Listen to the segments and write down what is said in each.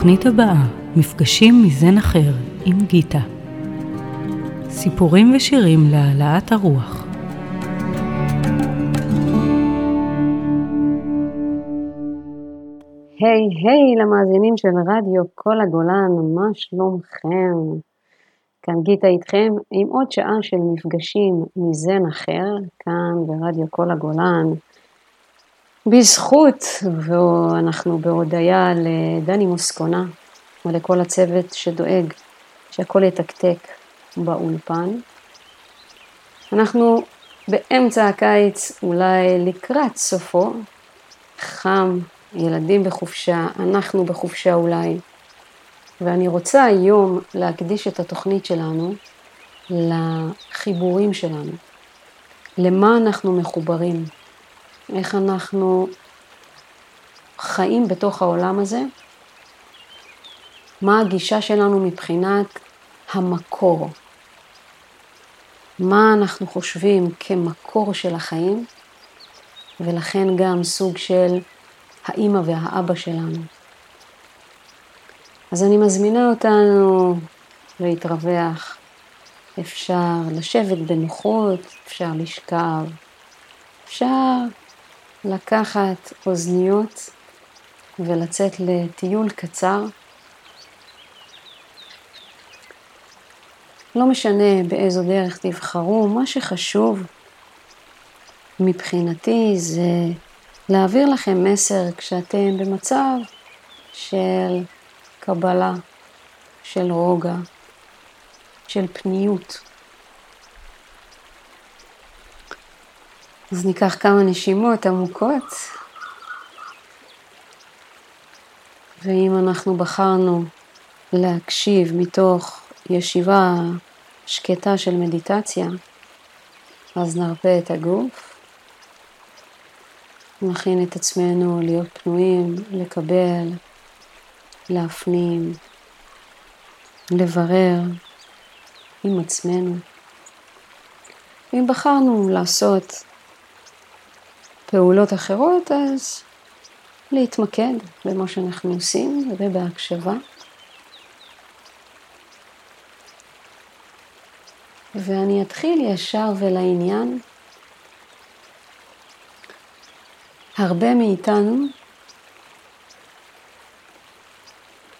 בתוכנית הבאה, מפגשים מזן אחר עם גיטה. סיפורים ושירים להעלאת הרוח. היי היי למאזינים של רדיו כל הגולן, מה שלומכם? כאן גיטה איתכם עם עוד שעה של מפגשים מזן אחר, כאן ברדיו כל הגולן. בזכות, ואנחנו בהודיה לדני מוסקונה ולכל הצוות שדואג שהכל יתקתק באולפן. אנחנו באמצע הקיץ, אולי לקראת סופו, חם, ילדים בחופשה, אנחנו בחופשה אולי, ואני רוצה היום להקדיש את התוכנית שלנו לחיבורים שלנו, למה אנחנו מחוברים, איך אנחנו חיים בתוך העולם הזה, מה הגישה שלנו מבחינת המקור, מה אנחנו חושבים כמקור של החיים, ולכן גם סוג של האימא והאבא שלנו. אז אני מזמינה אותנו להתרווח. אפשר לשבת בנוחות, אפשר לשכב, אפשר לקחת אוזניות ולצאת לטיול קצר. לא משנה באיזו דרך תבחרו, מה שחשוב מבחינתי זה להעביר לכם מסר כשאתם במצב של קבלה, של רוגע, של פניות. אז ניקח כמה נשימות עמוקות, ואם אנחנו בחרנו להקשיב מתוך ישיבה שקטה של מדיטציה, אז נרפה את הגוף, נכין את עצמנו להיות פנויים, לקבל, להפנים, לברר עם עצמנו. אם בחרנו לעשות פעולות אחרות, אז להתמקד במה שאנחנו עושים ובהקשבה. ואני אתחיל ישר ולעניין. הרבה מאיתנו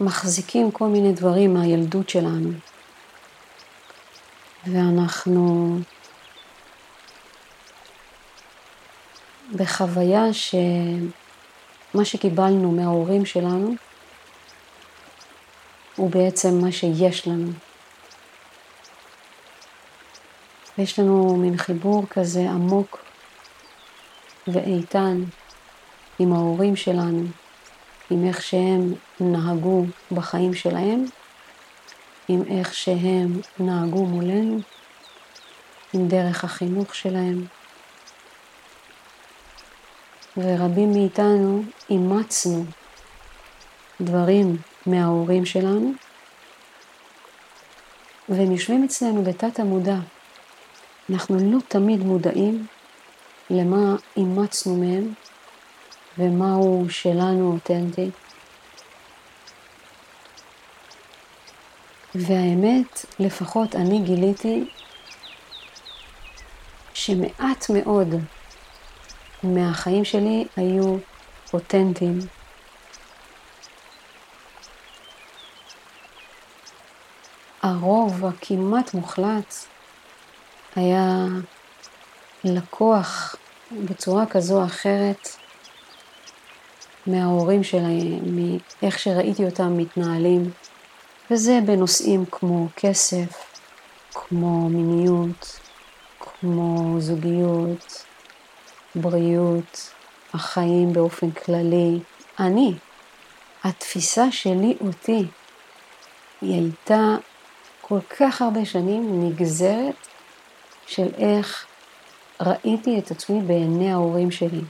מחזיקים כל מיני דברים מהילדות שלנו. ואנחנו בחוויה שמה שקיבלנו מההורים שלנו הוא בעצם מה שיש לנו. יש לנו מין חיבור כזה עמוק ואיתן עם ההורים שלנו, עם איך שהם נהגו בחיים שלהם, עם איך שהם נהגו מולנו, עם דרך החינוך שלהם. ורבים מאיתנו אימצנו דברים מההורים שלנו, והם יושבים אצלנו בתת המודע. אנחנו לא תמיד מודעים למה אימצנו מהם ומהו שלנו אותנטי. והאמת, לפחות אני גיליתי שמעט מאוד מהחיים שלי היו אותנטיים. הרוב הכמעט מוחלט היה לקוח בצורה כזו או אחרת מההורים שלהם, מאיך שראיתי אותם מתנהלים, וזה בנושאים כמו כסף, כמו מיניות, כמו זוגיות, בריאות, החיים באופן כללי. אני, התפיסה שלי אותי, היא הייתה כל כך הרבה שנים נגזרת של איך ראיתי את עצמי בעיני ההורים שלי.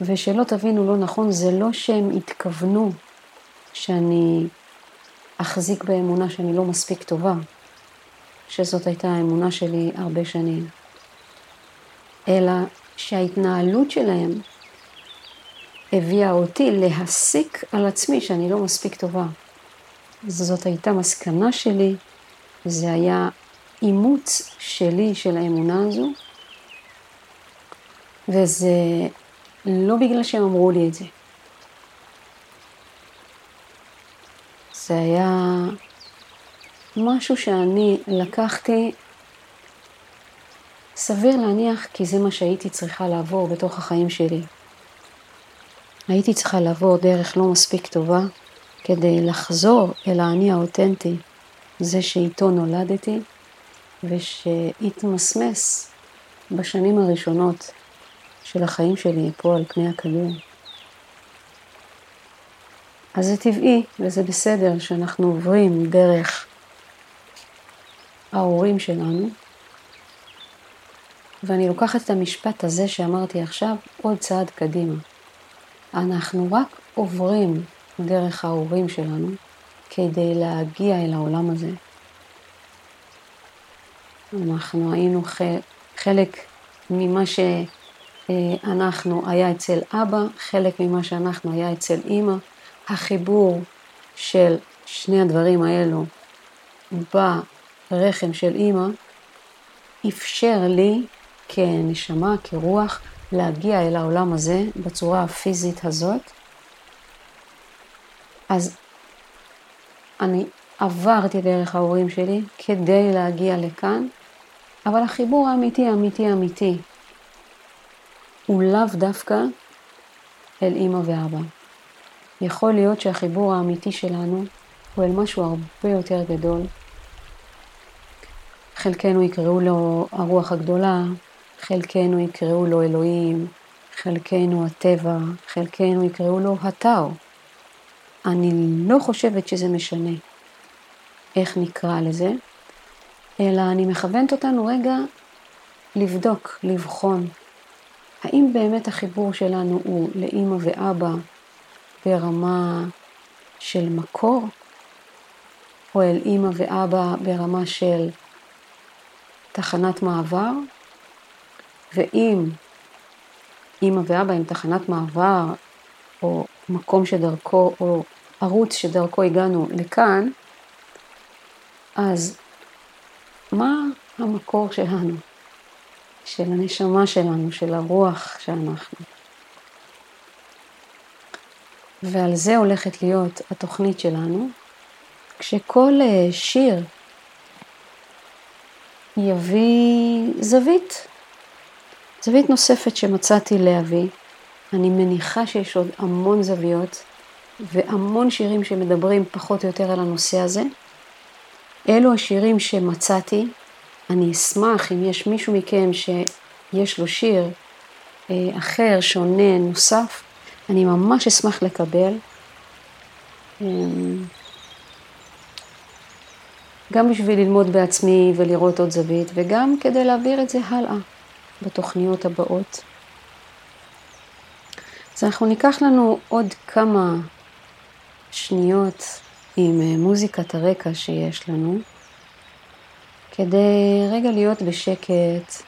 ושלא תבינו לא נכון, זה לא שהם התכוונו שאני אחזיק באמונה שאני לא מספיק טובה, שזאת הייתה האמונה שלי הרבה שנים, אלא שההתנהלות שלהם הביאה אותי להסיק על עצמי שאני לא מספיק טובה. זאת הייתה מסקנה שלי, זה היה אימוץ שלי של האמונה הזו, וזה לא בגלל שהם אמרו לי את זה. זה היה משהו שאני לקחתי, סביר להניח כי זה מה שהייתי צריכה לעבור בתוך החיים שלי. הייתי צריכה לעבור דרך לא מספיק טובה כדי לחזור אל האני האותנטי, זה שאיתו נולדתי ושהתמסמס בשנים הראשונות של החיים שלי פה על פני הכדור. אז זה טבעי וזה בסדר שאנחנו עוברים דרך ההורים שלנו, ואני לוקחת את המשפט הזה שאמרתי עכשיו עוד צעד קדימה. אנחנו רק עוברים דרך ההורים שלנו כדי להגיע אל העולם הזה. אנחנו היינו חלק ממה שאנחנו היה אצל אבא, חלק ממה שאנחנו היה אצל אימא. החיבור של שני הדברים האלו ברחם של אימא אפשר לי כנשמה, כרוח, להגיע אל העולם הזה בצורה הפיזית הזאת. אז אני עברתי דרך ההורים שלי כדי להגיע לכאן, אבל החיבור האמיתי, האמיתי, האמיתי, הוא לאו דווקא אל אימא ואבא. יכול להיות שהחיבור האמיתי שלנו הוא אל משהו הרבה יותר גדול. חלקנו יקראו לו הרוח הגדולה, חלקנו יקראו לו אלוהים, חלקנו הטבע, חלקנו יקראו לו הטאו. אני לא חושבת שזה משנה איך נקרא לזה, אלא אני מכוונת אותנו רגע לבדוק, לבחון, האם באמת החיבור שלנו הוא לאימא ואבא ברמה של מקור, או אל אימא ואבא ברמה של תחנת מעבר, ואם אימא ואבא הם תחנת מעבר, או מקום שדרכו, או ערוץ שדרכו הגענו לכאן, אז מה המקור שלנו, של הנשמה שלנו, של הרוח שאנחנו? ועל זה הולכת להיות התוכנית שלנו, כשכל אה, שיר יביא זווית, זווית נוספת שמצאתי להביא. אני מניחה שיש עוד המון זוויות והמון שירים שמדברים פחות או יותר על הנושא הזה. אלו השירים שמצאתי. אני אשמח אם יש מישהו מכם שיש לו שיר אה, אחר, שונה, נוסף, אני ממש אשמח לקבל. אמ, גם בשביל ללמוד בעצמי ולראות עוד זווית, וגם כדי להעביר את זה הלאה בתוכניות הבאות. אז אנחנו ניקח לנו עוד כמה שניות עם אה, מוזיקת הרקע שיש לנו, כדי רגע להיות בשקט,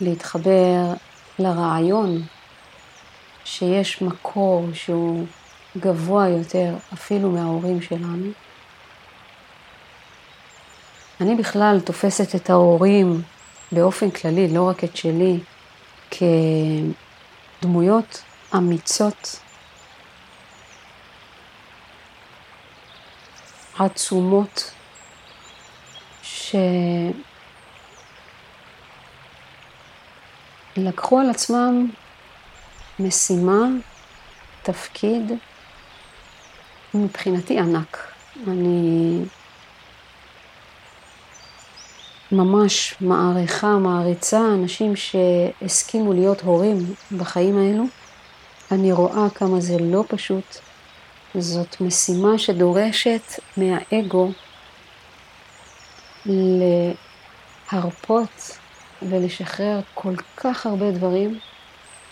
להתחבר לרעיון שיש מקור שהוא גבוה יותר אפילו מההורים שלנו. אני בכלל תופסת את ההורים באופן כללי, לא רק את שלי, כדמויות אמיצות, עצומות, ש... לקחו על עצמם משימה, תפקיד, מבחינתי ענק. אני ממש מעריכה, מעריצה אנשים שהסכימו להיות הורים בחיים האלו. אני רואה כמה זה לא פשוט. זאת משימה שדורשת מהאגו להרפות ולשחרר כל כך הרבה דברים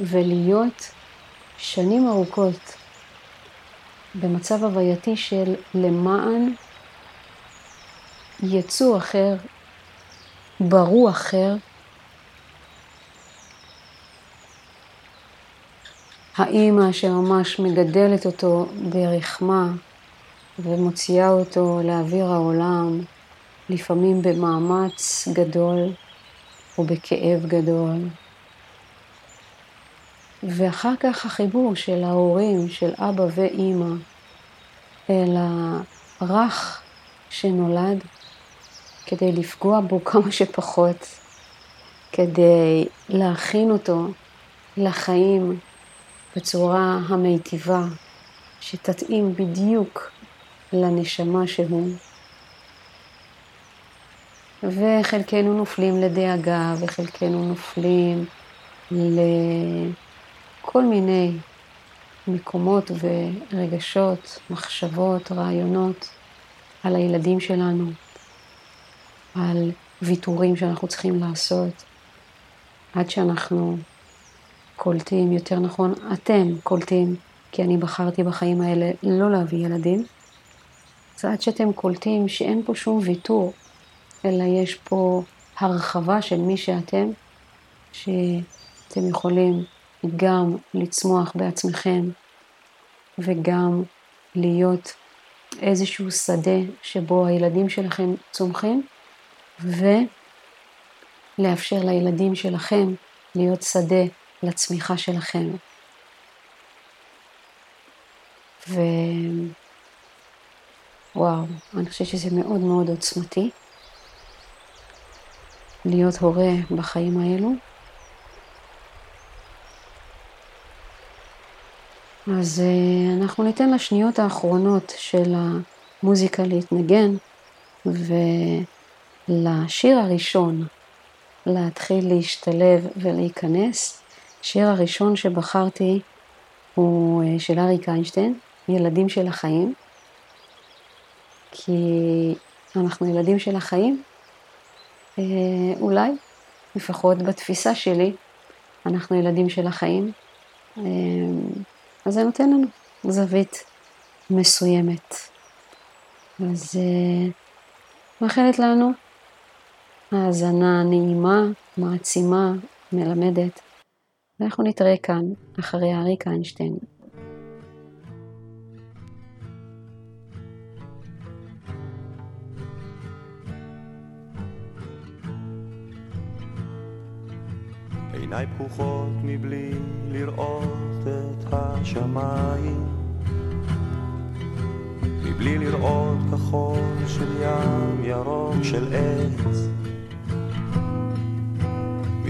ולהיות שנים ארוכות במצב הווייתי של למען יצוא אחר, ברור אחר, האימא שממש מגדלת אותו ברחמה ומוציאה אותו לאוויר העולם, לפעמים במאמץ גדול ובכאב גדול. ואחר כך החיבור של ההורים, של אבא ואימא, אל הרך שנולד, כדי לפגוע בו כמה שפחות, כדי להכין אותו לחיים בצורה המיטיבה, שתתאים בדיוק לנשמה שהוא. וחלקנו נופלים לדאגה, וחלקנו נופלים לכל מיני מקומות ורגשות, מחשבות, רעיונות על הילדים שלנו, על ויתורים שאנחנו צריכים לעשות, עד שאנחנו קולטים, יותר נכון, אתם קולטים, כי אני בחרתי בחיים האלה לא להביא ילדים, אז עד שאתם קולטים שאין פה שום ויתור, אלא יש פה הרחבה של מי שאתם, שאתם יכולים גם לצמוח בעצמכם וגם להיות איזשהו שדה שבו הילדים שלכם צומחים, ולאפשר לילדים שלכם להיות שדה לצמיחה שלכם. ווואו, אני חושבת שזה מאוד מאוד עוצמתי להיות הורה בחיים האלו. אז uh, אנחנו ניתן לשניות האחרונות של המוזיקה להתנגן, ולשיר הראשון להתחיל להשתלב ולהיכנס. השיר הראשון שבחרתי הוא uh, של אריק איינשטיין, ילדים של החיים, כי אנחנו ילדים של החיים, uh, אולי, לפחות בתפיסה שלי, אנחנו ילדים של החיים. Uh, אז זה נותן לנו זווית מסוימת. אז מאחלת לנו האזנה נעימה, מעצימה, מלמדת, ואנחנו נתראה כאן אחרי אריק איינשטיין. עיניי פקוחות מבלי לראות את השמיים. מבלי לראות כחול של ים ירוק של עץ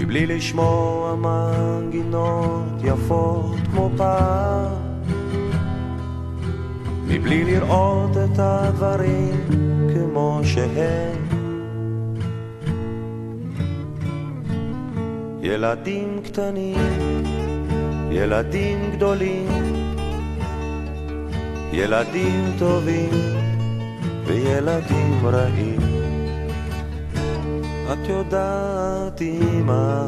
מבלי לשמוע מנגינות יפות כמו פעם מבלי לראות את הדברים כמו שהם ילדים קטנים, ילדים גדולים, ילדים טובים וילדים רעים. את יודעת אמא,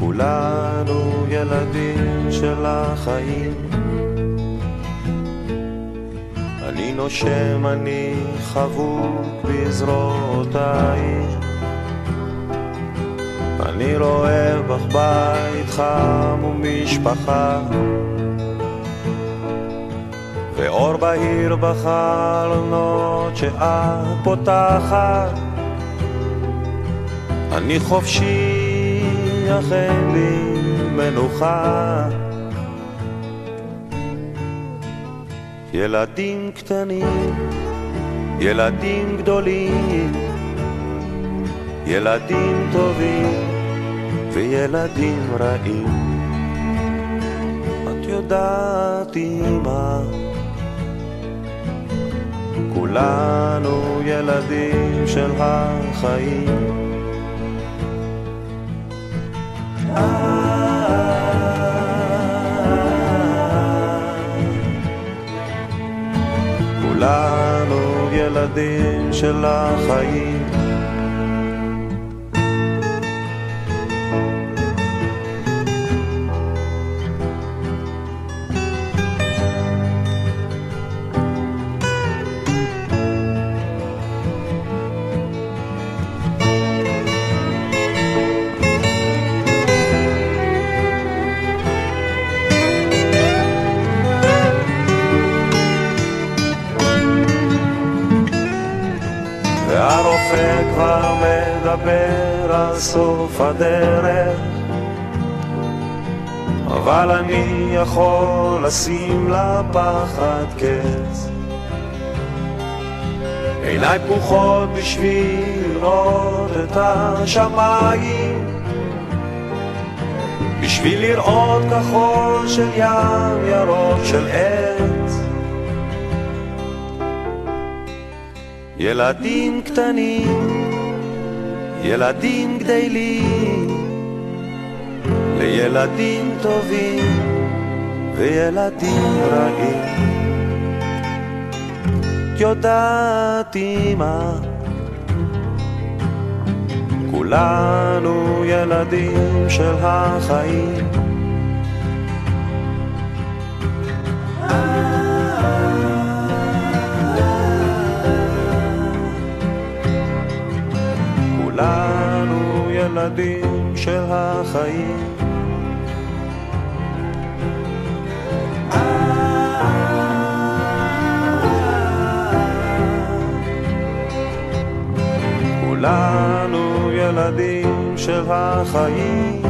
כולנו ילדים של החיים. אני נושם, אני חבוק בזרועותייך. אני רואה בך בית חם ומשפחה ואור בהיר בחלונות שאת פותחת אני חופשי, אך אין לי מנוחה ילדים קטנים, ילדים גדולים, ילדים טובים וילדים רעים. את יודעת אמא, כולנו ילדים של החיים. כולנו ילדים של החיים. כבר מדבר על סוף הדרך. אבל אני יכול לשים לפחד קץ. עיניי פקוחות בשביל לראות את השמיים. בשביל לראות כחול של ים ירוק של עץ ילדים קטנים, ילדים גדלים לילדים טובים וילדים רעים יודעת אמא כולנו ילדים של החיים ילדים של החיים כולנו ילדים של החיים.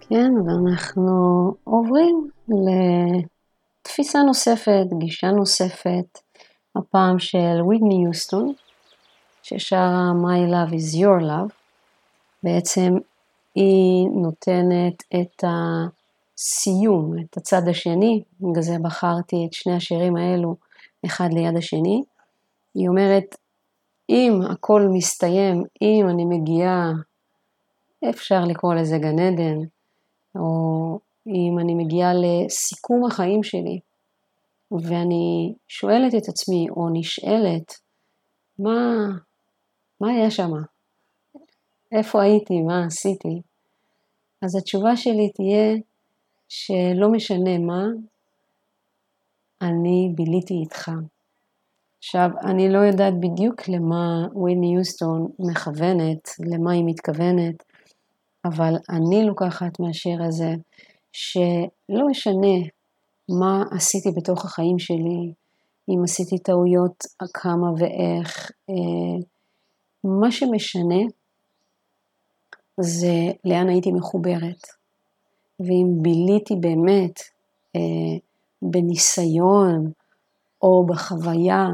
כן, ואנחנו עוברים לתפיסה נוספת, גישה נוספת, הפעם של וידני יוסטון, ששרה My Love is Your Love. בעצם היא נותנת את הסיום, את הצד השני, בגלל זה בחרתי את שני השירים האלו אחד ליד השני. היא אומרת, אם הכל מסתיים, אם אני מגיעה, אפשר לקרוא לזה גן עדן, או אם אני מגיעה לסיכום החיים שלי, ואני שואלת את עצמי, או נשאלת, מה, מה היה שם? איפה הייתי, מה עשיתי, אז התשובה שלי תהיה שלא משנה מה, אני ביליתי איתך. עכשיו, אני לא יודעת בדיוק למה וויני יוסטון מכוונת, למה היא מתכוונת, אבל אני לוקחת מהשיר הזה שלא משנה מה עשיתי בתוך החיים שלי, אם עשיתי טעויות כמה ואיך, אה, מה שמשנה זה לאן הייתי מחוברת. ואם ביליתי באמת אה, בניסיון או בחוויה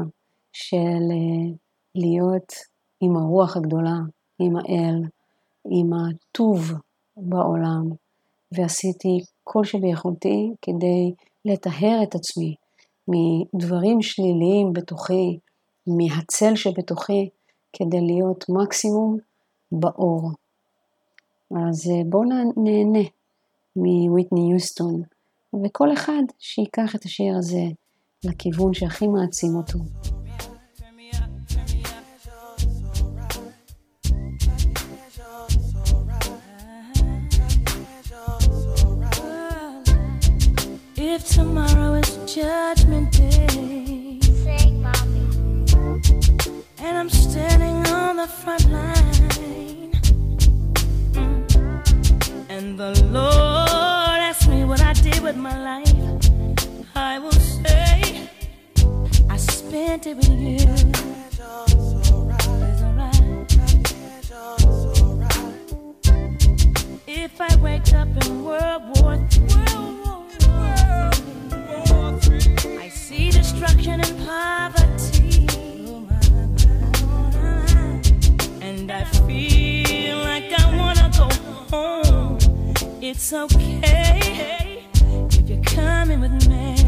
של אה, להיות עם הרוח הגדולה, עם האל, עם הטוב בעולם, ועשיתי כל שביכולתי כדי לטהר את עצמי מדברים שליליים בתוכי, מהצל שבתוכי, כדי להיות מקסימום באור. אז אה, בואו נהנה מוויטני יוסטון, וכל אחד שיקח את השיר הזה לכיוון שהכי מעצים אותו. If tomorrow is judgment day, Sing, mommy. and I'm standing on the front line. Mm. And the Lord asked me what I did with my life. I will say, I spent it with you. If I wake up in World War III, destruction and poverty. And I feel like I wanna go home. It's okay if you're coming with me.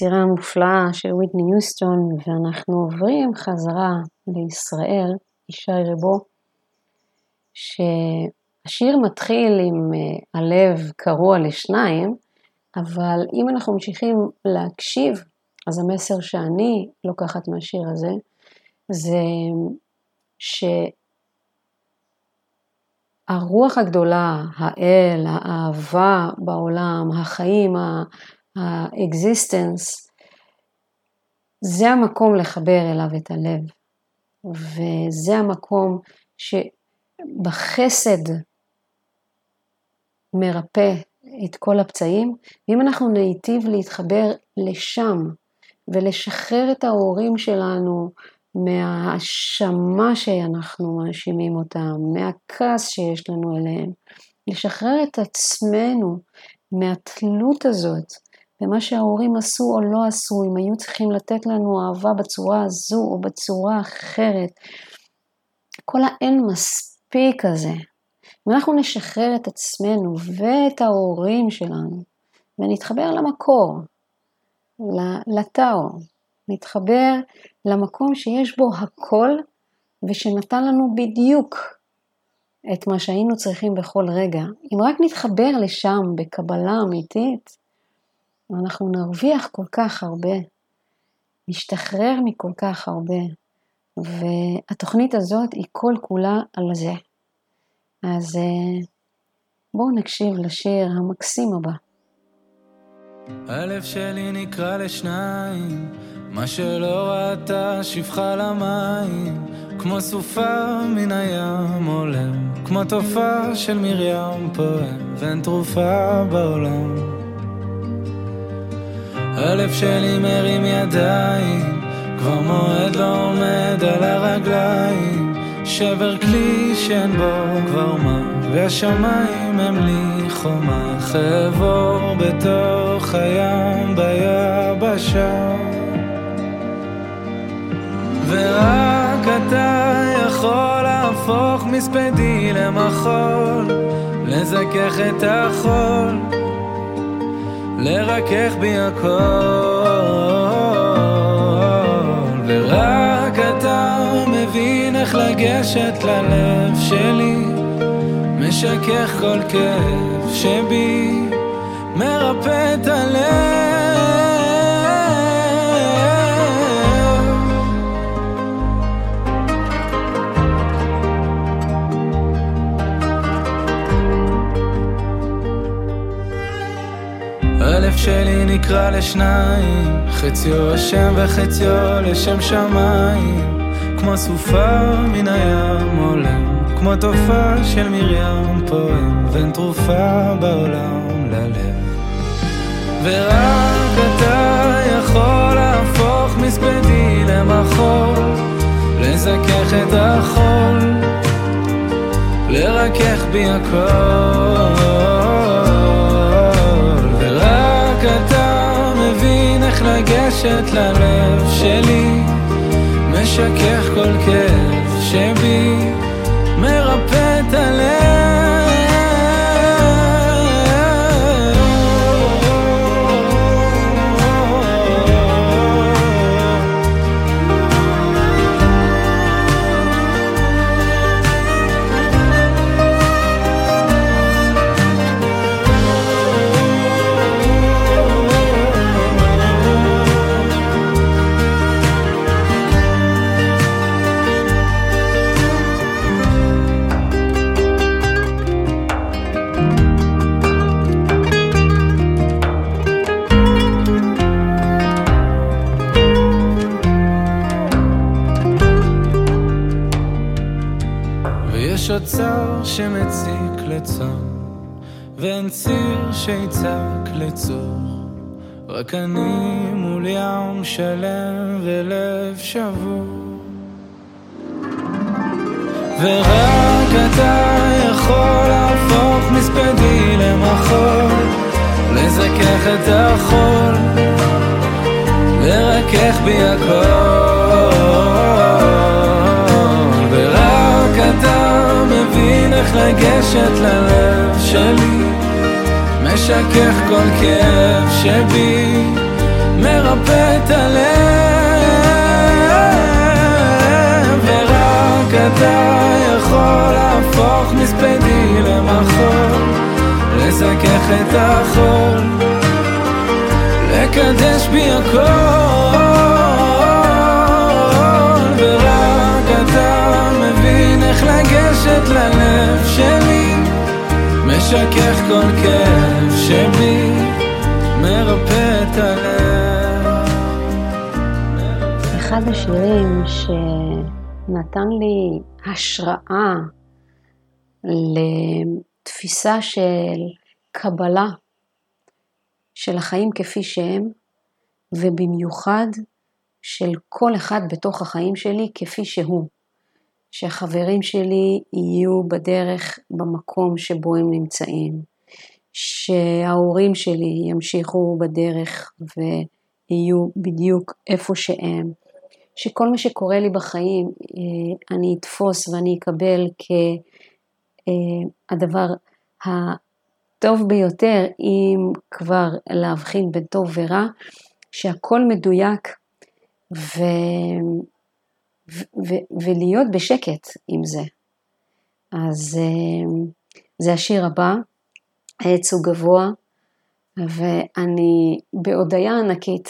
יצירה מופלאה של ויטני יוסטון, ואנחנו עוברים חזרה לישראל, ישי רבו, שהשיר מתחיל עם אה, הלב קרוע לשניים, אבל אם אנחנו ממשיכים להקשיב, אז המסר שאני לוקחת מהשיר הזה, זה ש... הרוח הגדולה, האל, האהבה בעולם, החיים, ה existence, זה המקום לחבר אליו את הלב. וזה המקום שבחסד מרפא את כל הפצעים, ואם אנחנו ניטיב להתחבר לשם ולשחרר את ההורים שלנו מההאשמה שאנחנו מאשימים אותם, מהכעס שיש לנו אליהם, לשחרר את עצמנו מהתלות הזאת במה שההורים עשו או לא עשו, אם היו צריכים לתת לנו אהבה בצורה הזו או בצורה אחרת. כל האין מספיק הזה. אם אנחנו נשחרר את עצמנו ואת ההורים שלנו ונתחבר למקור, לטאו, נתחבר למקום שיש בו הכל ושנתן לנו בדיוק את מה שהיינו צריכים בכל רגע. אם רק נתחבר לשם בקבלה אמיתית, אנחנו נרוויח כל כך הרבה, נשתחרר מכל כך הרבה, והתוכנית הזאת היא כל כולה על זה. אז אה, בואו נקשיב לשיר המקסים הבא. הלב שלי נקרא לשניים מה שלא ראתה שפחה למים, כמו סופה מן הים עולם, כמו תופעה של מרים פועם, ואין תרופה בעולם. הלב שלי מרים ידיים, כבר מועד לא עומד על הרגליים, שבר כלי שאין בו כבר מה, והשמיים הם לי חומה, חבור בתוך הים ביבשה. ורק אתה יכול להפוך מספדי למחול, לזכך את החול, לרכך בי הכל. ורק אתה מבין איך לגשת ללב שלי, משכך כל כאב שבי, מרפא את הלב. שלי נקרע לשניים, חציו השם וחציו לשם שמיים, כמו סופה מן הים עולם, כמו תופעה של מרים פועם, ואין תרופה בעולם ללב. ורק אתה יכול להפוך מספדי למחול, לזכך את החול, לרכך בי הכל. איך לגשת ללב שלי, משכך כל כאב שבי, מרפא את הלב. שמציק לצום, ואין ציר שיצעק לצור. רק אני מול ים שלם ולב שבור. ורק אתה יכול להפוך מספדי למחול, לזכך את החול, לרכך בי הכל. איך לגשת ללב שלי, משכך כל כאב שבי, מרפא את הלב. ורק אתה יכול להפוך מספדי למחול, לזכך את החול, לקדש בי הכל. לגשת ללב שלי, משכך כל כאב שבי, מרפא את הלב. אחד השירים שנתן לי השראה לתפיסה של קבלה של החיים כפי שהם, ובמיוחד של כל אחד בתוך החיים שלי כפי שהוא. שהחברים שלי יהיו בדרך במקום שבו הם נמצאים, שההורים שלי ימשיכו בדרך ויהיו בדיוק איפה שהם, שכל מה שקורה לי בחיים אה, אני אתפוס ואני אקבל כהדבר הטוב ביותר, אם כבר להבחין בין טוב ורע, שהכל מדויק ו... ו- ולהיות בשקט עם זה. אז זה השיר הבא, העץ הוא גבוה, ואני בהודיה ענקית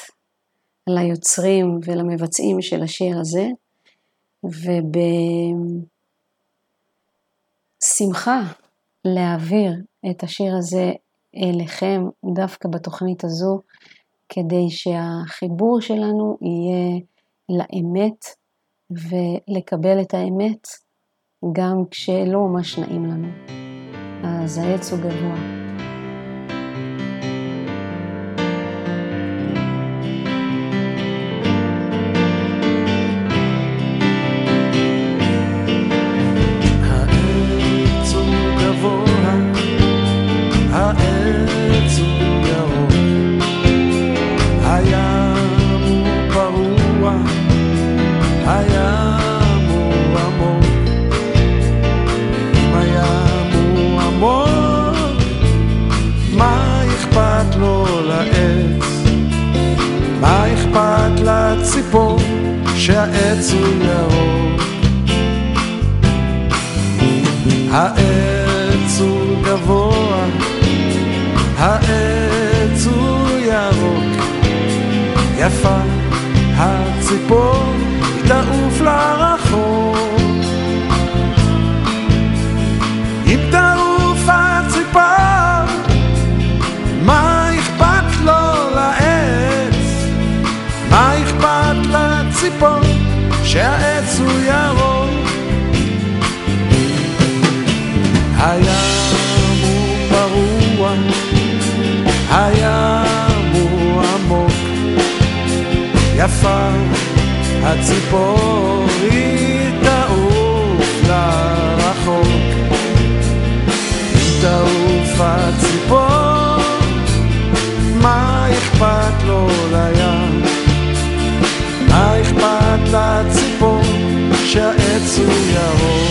ליוצרים ולמבצעים של השיר הזה, ובשמחה להעביר את השיר הזה אליכם דווקא בתוכנית הזו, כדי שהחיבור שלנו יהיה לאמת ולקבל את האמת גם כשלא ממש נעים לנו. אז העץ הוא גבוה. העץ הוא גבוה, העץ הוא ירוק, יפה הציפור, היא תעוף לרחוק. אם תעוף הציפור, מה אכפת לו לעץ? מה אכפת לציפור שהעץ הוא ירוק? הציפור היא תעוף לרחוק אם תעוף הציפור מה אכפת לו לים? מה אכפת לציפור שהעץ הוא ירוק?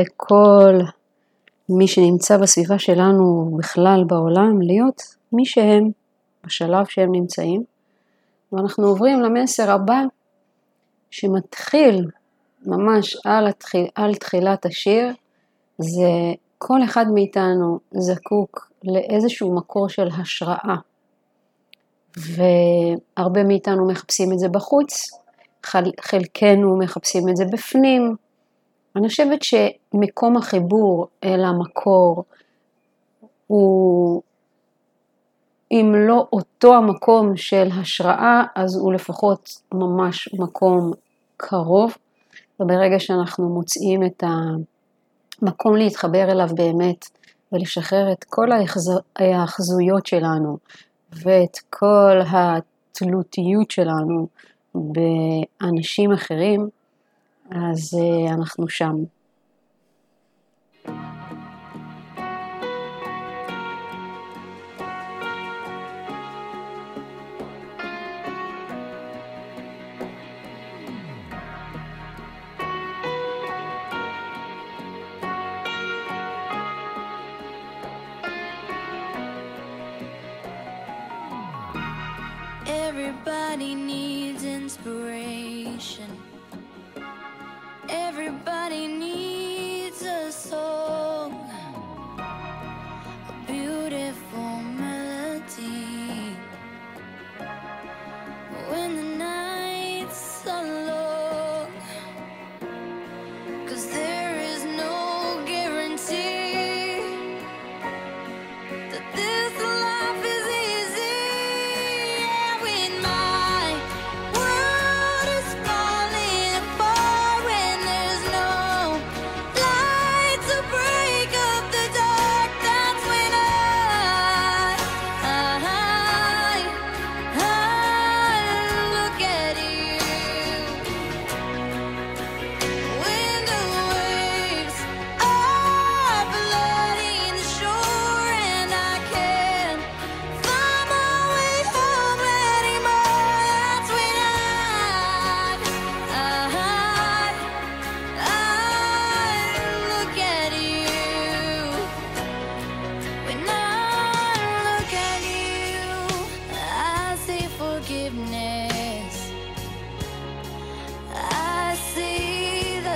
לכל מי שנמצא בסביבה שלנו בכלל בעולם להיות מי שהם בשלב שהם נמצאים. ואנחנו עוברים למסר הבא שמתחיל ממש על, התחיל, על תחילת השיר, זה כל אחד מאיתנו זקוק לאיזשהו מקור של השראה. והרבה מאיתנו מחפשים את זה בחוץ, חל- חלקנו מחפשים את זה בפנים. אני חושבת שמקום החיבור אל המקור הוא, אם לא אותו המקום של השראה, אז הוא לפחות ממש מקום קרוב. וברגע שאנחנו מוצאים את המקום להתחבר אליו באמת ולשחרר את כל ההאחז- ההאחזויות שלנו ואת כל התלותיות שלנו באנשים אחרים, אז אה, אנחנו שם.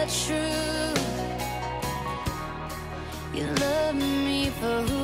truth. You love me for who.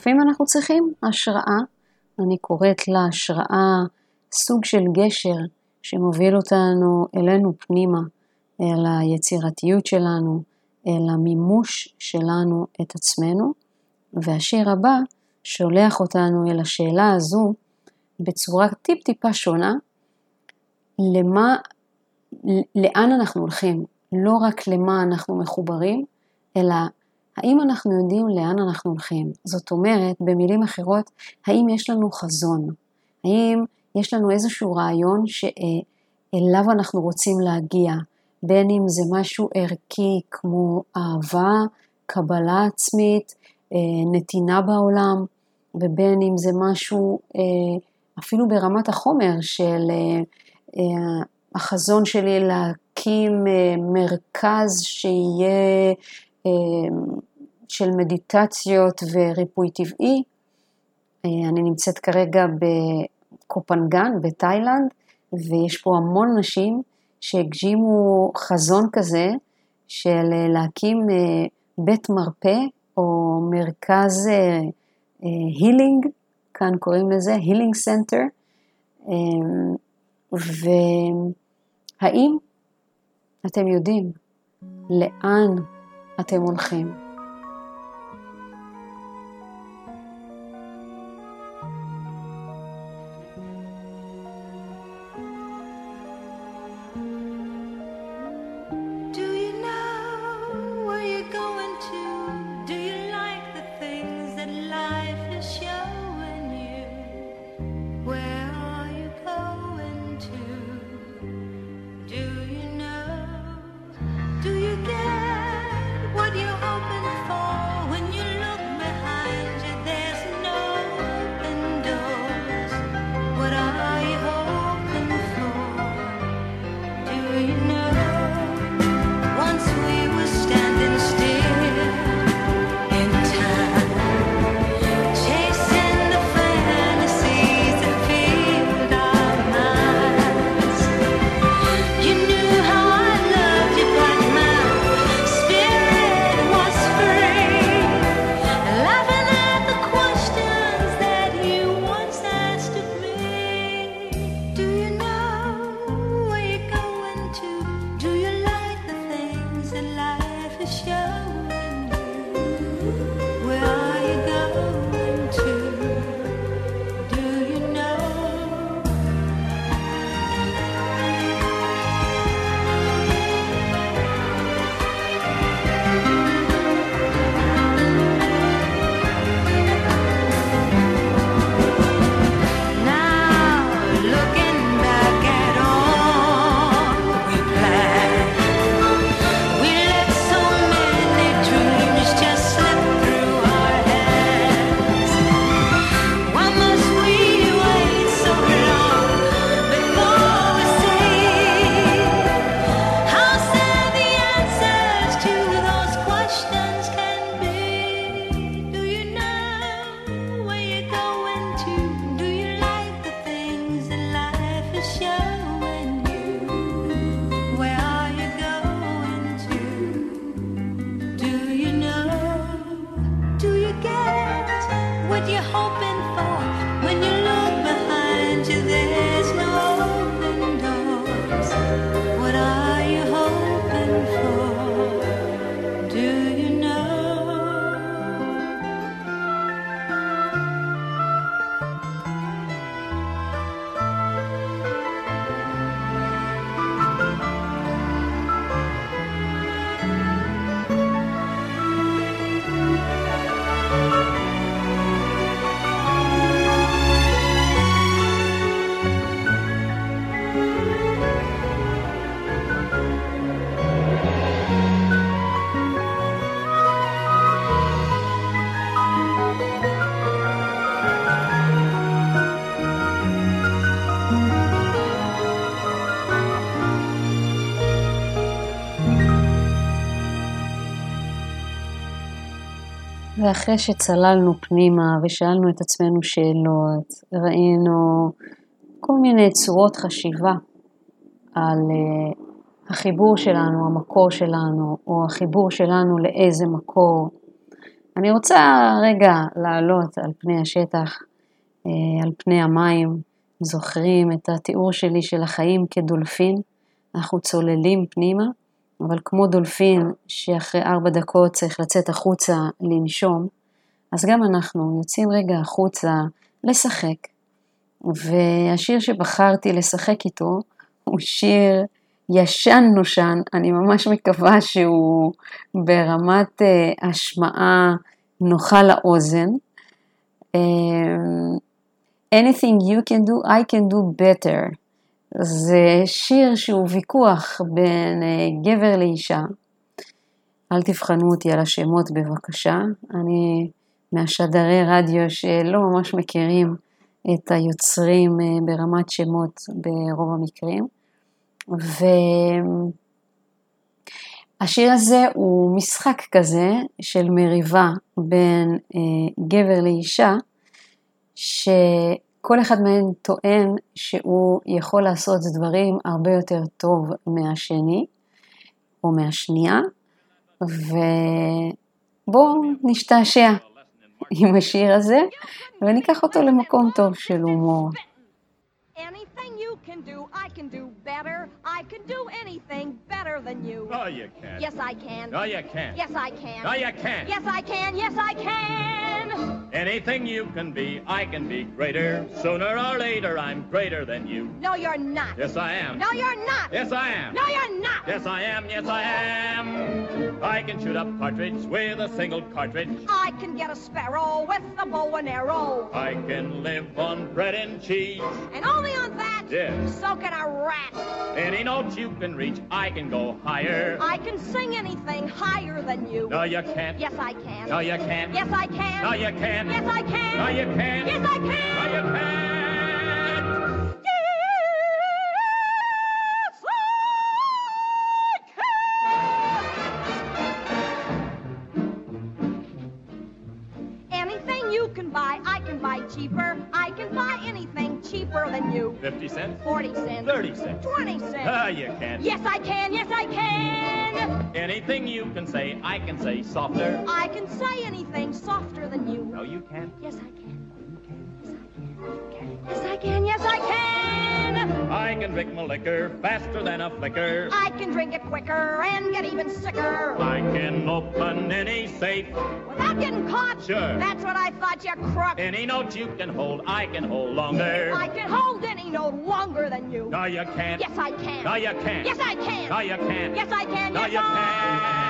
לפעמים אנחנו צריכים השראה. אני קוראת לה השראה סוג של גשר שמוביל אותנו אלינו פנימה, אל היצירתיות שלנו, אל המימוש שלנו את עצמנו. והשיר הבא שולח אותנו אל השאלה הזו בצורה טיפ-טיפה שונה, למה, לאן אנחנו הולכים, לא רק למה אנחנו מחוברים, אלא האם אנחנו יודעים לאן אנחנו הולכים. זאת אומרת, במילים אחרות, האם יש לנו חזון? האם יש לנו איזשהו רעיון שאליו אנחנו רוצים להגיע, בין אם זה משהו ערכי כמו אהבה, קבלה עצמית, אה, נתינה בעולם, ובין אם זה משהו אה, אפילו ברמת החומר של אה, אה, החזון שלי להקים אה, מרכז שיהיה אה, של מדיטציות וריפוי טבעי. אה, אני נמצאת כרגע בקופנגן, בתאילנד, ויש פה המון נשים שהגשימו חזון כזה של אה, להקים אה, בית מרפא או מרכז healing, כאן קוראים לזה healing center, והאם אתם יודעים לאן אתם הולכים? ואחרי שצללנו פנימה ושאלנו את עצמנו שאלות, ראינו כל מיני צורות חשיבה על אה, החיבור שלנו, המקור שלנו, או החיבור שלנו לאיזה מקור. אני רוצה רגע לעלות על פני השטח, אה, על פני המים. זוכרים את התיאור שלי של החיים כדולפין? אנחנו צוללים פנימה, אבל כמו דולפין שאחרי ארבע דקות צריך לצאת החוצה לנשום, אז גם אנחנו יוצאים רגע החוצה לשחק. והשיר שבחרתי לשחק איתו הוא שיר ישן נושן, אני ממש מקווה שהוא ברמת uh, השמעה נוחה לאוזן. Um, Anything you can do, I can do better. זה שיר שהוא ויכוח בין uh, גבר לאישה. אל תבחנו אותי על השמות בבקשה, אני מהשדרי רדיו שלא ממש מכירים את היוצרים uh, ברמת שמות ברוב המקרים. והשיר הזה הוא משחק כזה של מריבה בין אה, גבר לאישה, שכל אחד מהם טוען שהוא יכול לעשות דברים הרבה יותר טוב מהשני או מהשנייה, ובואו נשתעשע עם השיר הזה וניקח אותו למקום טוב של הומור. Better. I can do anything better than you. No, you can't. Yes, I can. No, you can't. Yes, I can. No, you can't. Yes, I can. Yes, I can. Anything you can be, I can be greater. Sooner or later, I'm greater than you. No, you're not. Yes, I am. No, you're not. Yes, I am. No, you're not. Yes, I am. Yes, I am. I can shoot a partridge with a single cartridge. I can get a sparrow with a bow and arrow. I can live on bread and cheese. And only on that, Yes. so can a rat. Any note you can reach, I can go higher. I can sing anything higher than you. No, you can't. Yes, I can. No, you can't. Yes, I can. No, you can't. Yes, I can. No, you can't. Yes, I can. No, you can't. 50 cents? 40 cents. 30 cents. 20 cents. Ah, you can't. Yes, I can. Yes, I can. Anything you can say, I can say softer. I can say anything softer than you. No, you can't. Yes, I can. You can. Yes, I can. You can. Yes, I can. Yes, I can drink my liquor faster than a flicker. I can drink it quicker and get even sicker I can open any safe. without getting caught. Sure. That's what I thought, you crook. Any note you can hold, I can hold longer. I can hold any note longer than you. No, you can't. Yes, I can. No, you can't. Yes, I can. No, you can't. Yes, I can. No, yes, you I... I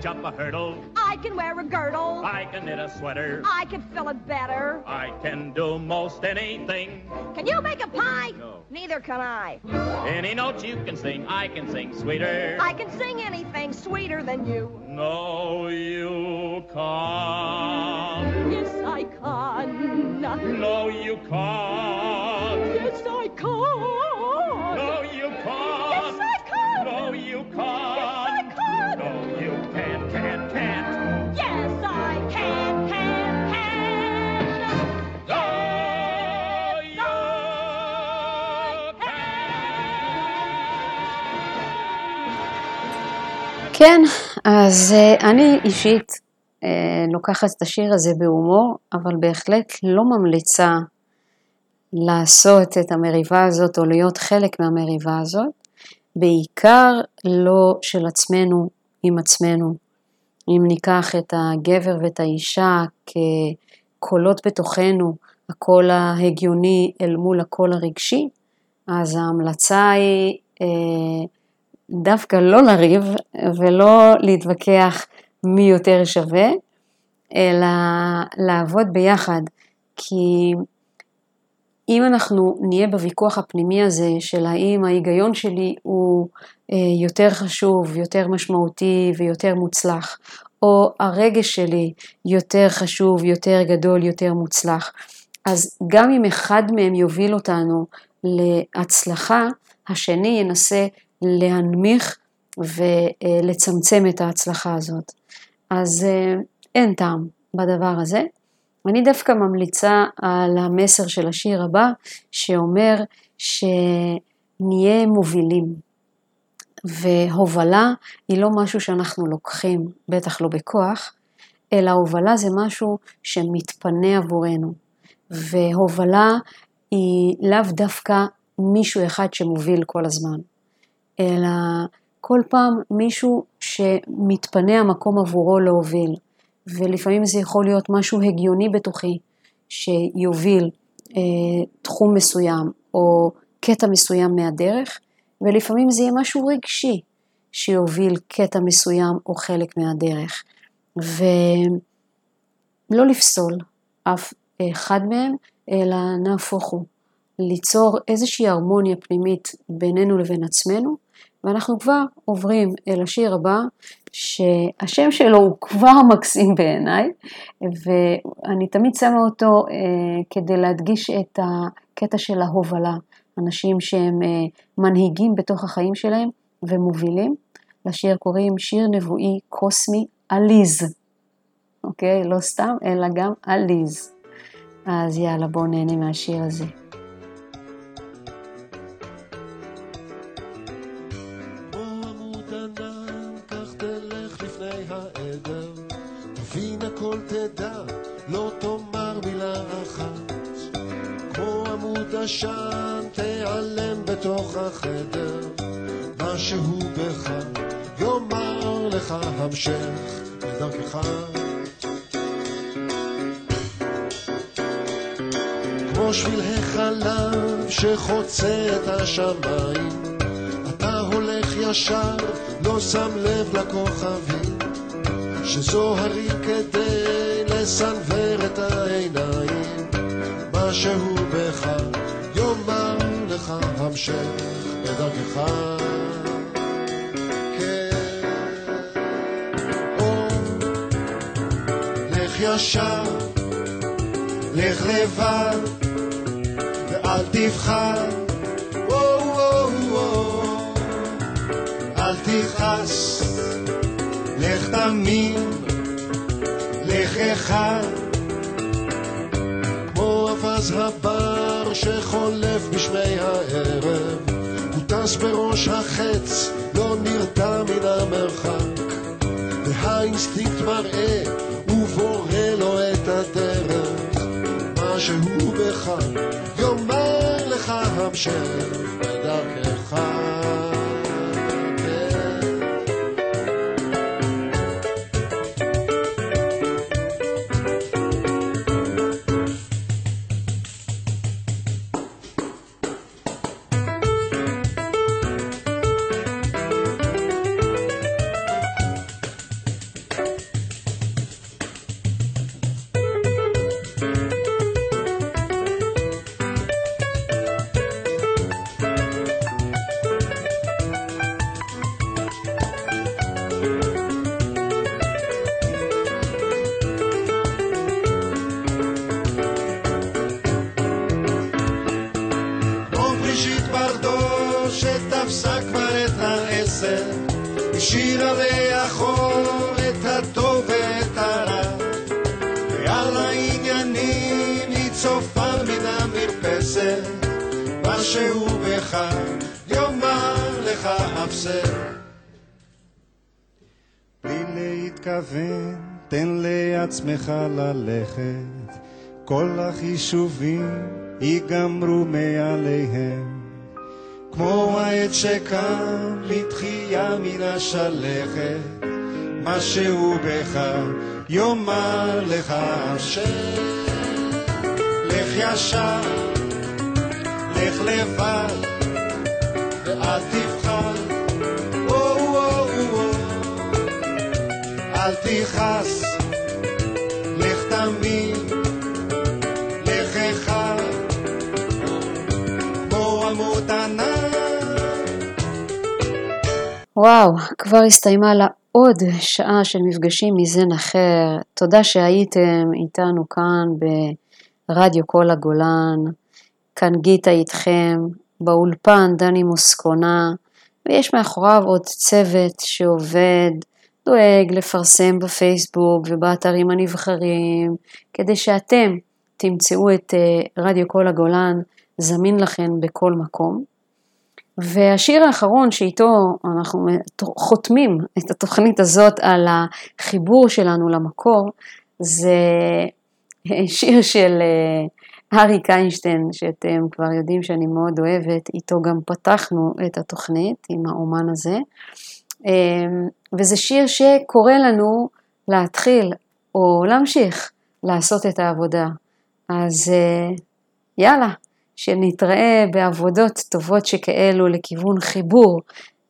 jump a hurdle. I can wear a girdle. I can knit a sweater. I can fill it better. I can do most anything. Can you make a pie? No. Neither can I. Any notes you can sing, I can sing sweeter. I can sing anything sweeter than you. No, you can't. Yes, I can. No, you can't. Yes, I can. כן, אז אה, אני אישית אה, לוקחת את השיר הזה בהומור, אבל בהחלט לא ממליצה לעשות את המריבה הזאת או להיות חלק מהמריבה הזאת, בעיקר לא של עצמנו עם עצמנו. אם ניקח את הגבר ואת האישה כקולות בתוכנו, הקול ההגיוני אל מול הקול הרגשי, אז ההמלצה היא אה, דווקא לא לריב ולא להתווכח מי יותר שווה, אלא לעבוד ביחד. כי אם אנחנו נהיה בוויכוח הפנימי הזה של האם ההיגיון שלי הוא אה, יותר חשוב, יותר משמעותי ויותר מוצלח, או הרגש שלי יותר חשוב, יותר גדול, יותר מוצלח, אז גם אם אחד מהם יוביל אותנו להצלחה, השני ינסה להנמיך ולצמצם את ההצלחה הזאת. אז אה, אין טעם בדבר הזה. אני דווקא ממליצה על המסר של השיר הבא, שאומר שנהיה מובילים. והובלה היא לא משהו שאנחנו לוקחים, בטח לא בכוח, אלא הובלה זה משהו שמתפנה עבורנו. והובלה היא לאו דווקא מישהו אחד שמוביל כל הזמן, אלא כל פעם מישהו שמתפנה המקום עבורו להוביל. ולפעמים זה יכול להיות משהו הגיוני בתוכי, שיוביל אה, תחום מסוים או קטע מסוים מהדרך, ולפעמים זה יהיה משהו רגשי, שיוביל קטע מסוים או חלק מהדרך. ולא לפסול אף אחד מהם, אלא נהפוך הוא, ליצור איזושהי הרמוניה פנימית בינינו לבין עצמנו, ואנחנו כבר עוברים אל השיר הבא, שהשם שלו הוא כבר מקסים בעיניי, ואני תמיד שמה אותו אה, כדי להדגיש את הקטע של ההובלה, אנשים שהם אה, מנהיגים בתוך החיים שלהם ומובילים. לשיר קוראים שיר נבואי קוסמי עליז, אוקיי? לא סתם, אלא גם עליז. אז יאללה, בואו נהנה מהשיר הזה. לא תאמר מילה אחת. כמו עמוד עשן, תיעלם בתוך החדר. משהו בך יאמר לך המשך בדרכך. כמו שביל החלב שחוצה את השמיים. אתה הולך ישר, לא שם לב לכוכבים שזוהרים כדי לסנוור את העיניים משהו בך יאמר לך המשך בדרכך. כן. לך ישר לך לבד ואל תבחר. אל תכעס, לך תמים, לך אחד. כמו אווז הבר שחולף בשמי הערב, הוא טס בראש החץ, לא נרתע מן המרחק. והאינסטינקט מראה, ובורא לו את הדרך. משהו בך יאמר לך המשך משהו בך יאמר לך אפסר. בלי להתכוון, תן לעצמך ללכת, כל החישובים ייגמרו מעליהם. כמו העץ שקם לתחייה מן השלכת, משהו בך יאמר לך השם. לך ישר, לך לבד, ואל תבחר. וואו, וואו, וואו. אל תכעס, לך תמיד, לך אחד, כמו עמוד. וואו, כבר הסתיימה לה עוד שעה של מפגשים מזן אחר. תודה שהייתם איתנו כאן ברדיו כל הגולן. כאן גיטה איתכם, באולפן דני מוסקונה, ויש מאחוריו עוד צוות שעובד, דואג לפרסם בפייסבוק ובאתרים הנבחרים, כדי שאתם תמצאו את אה, רדיו כל הגולן זמין לכם בכל מקום. והשיר האחרון שאיתו אנחנו חותמים את התוכנית הזאת על החיבור שלנו למקור, זה שיר של אה, אריק איינשטיין, שאתם כבר יודעים שאני מאוד אוהבת, איתו גם פתחנו את התוכנית עם האומן הזה. אה, וזה שיר שקורא לנו להתחיל או להמשיך לעשות את העבודה. אז אה, יאללה, שנתראה בעבודות טובות שכאלו לכיוון חיבור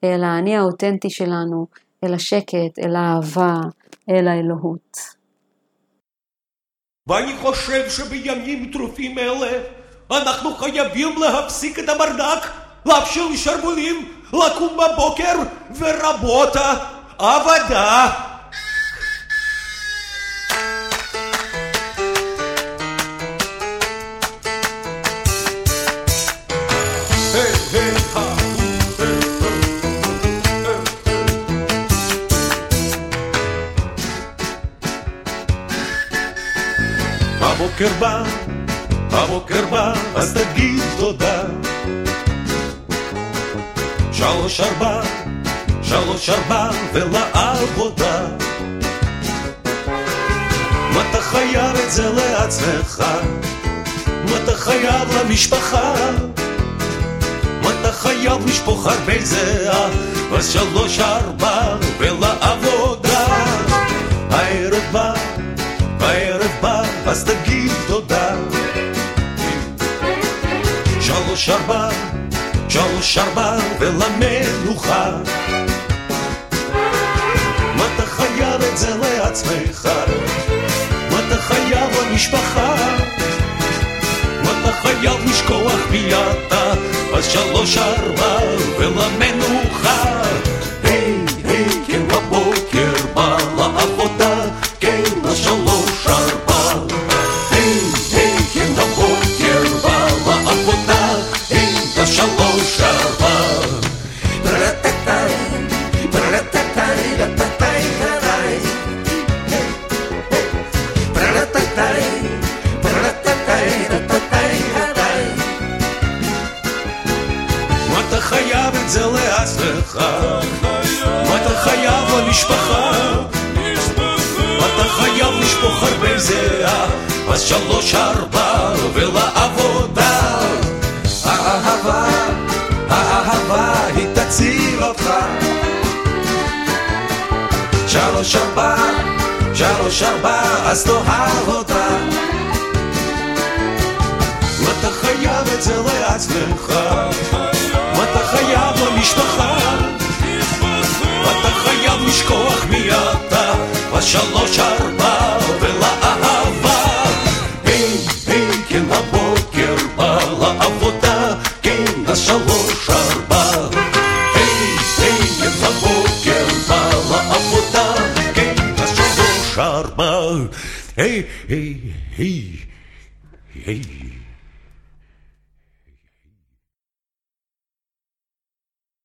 אל האני האותנטי שלנו, אל השקט, אל האהבה, אל האלוהות. ואני חושב שבימים טרופים אלה אנחנו חייבים להפסיק את הברדק, להפשיל שרוולים, לקום בבוקר ורבות העבודה. הבוקר בא, הבוקר בא, אז תגיד תודה. שלוש ארבע, שלוש ארבע ולעבודה. מה אתה חייב את זה לעצמך? מה אתה חייב למשפחה? מה אתה חייב לשפוך הרבה זהה? אז שלוש ארבע ולעבודה. הערב בא, הערב בא, אז תגיד תודה. שלוש ארבע, שלוש ארבע ולמנוחה. מה אתה חייב את זה לעצמך? מה אתה חייב למשפחה? מה אתה חייב לשכוח מי אתה? אז שלוש ארבע ולמנוחה.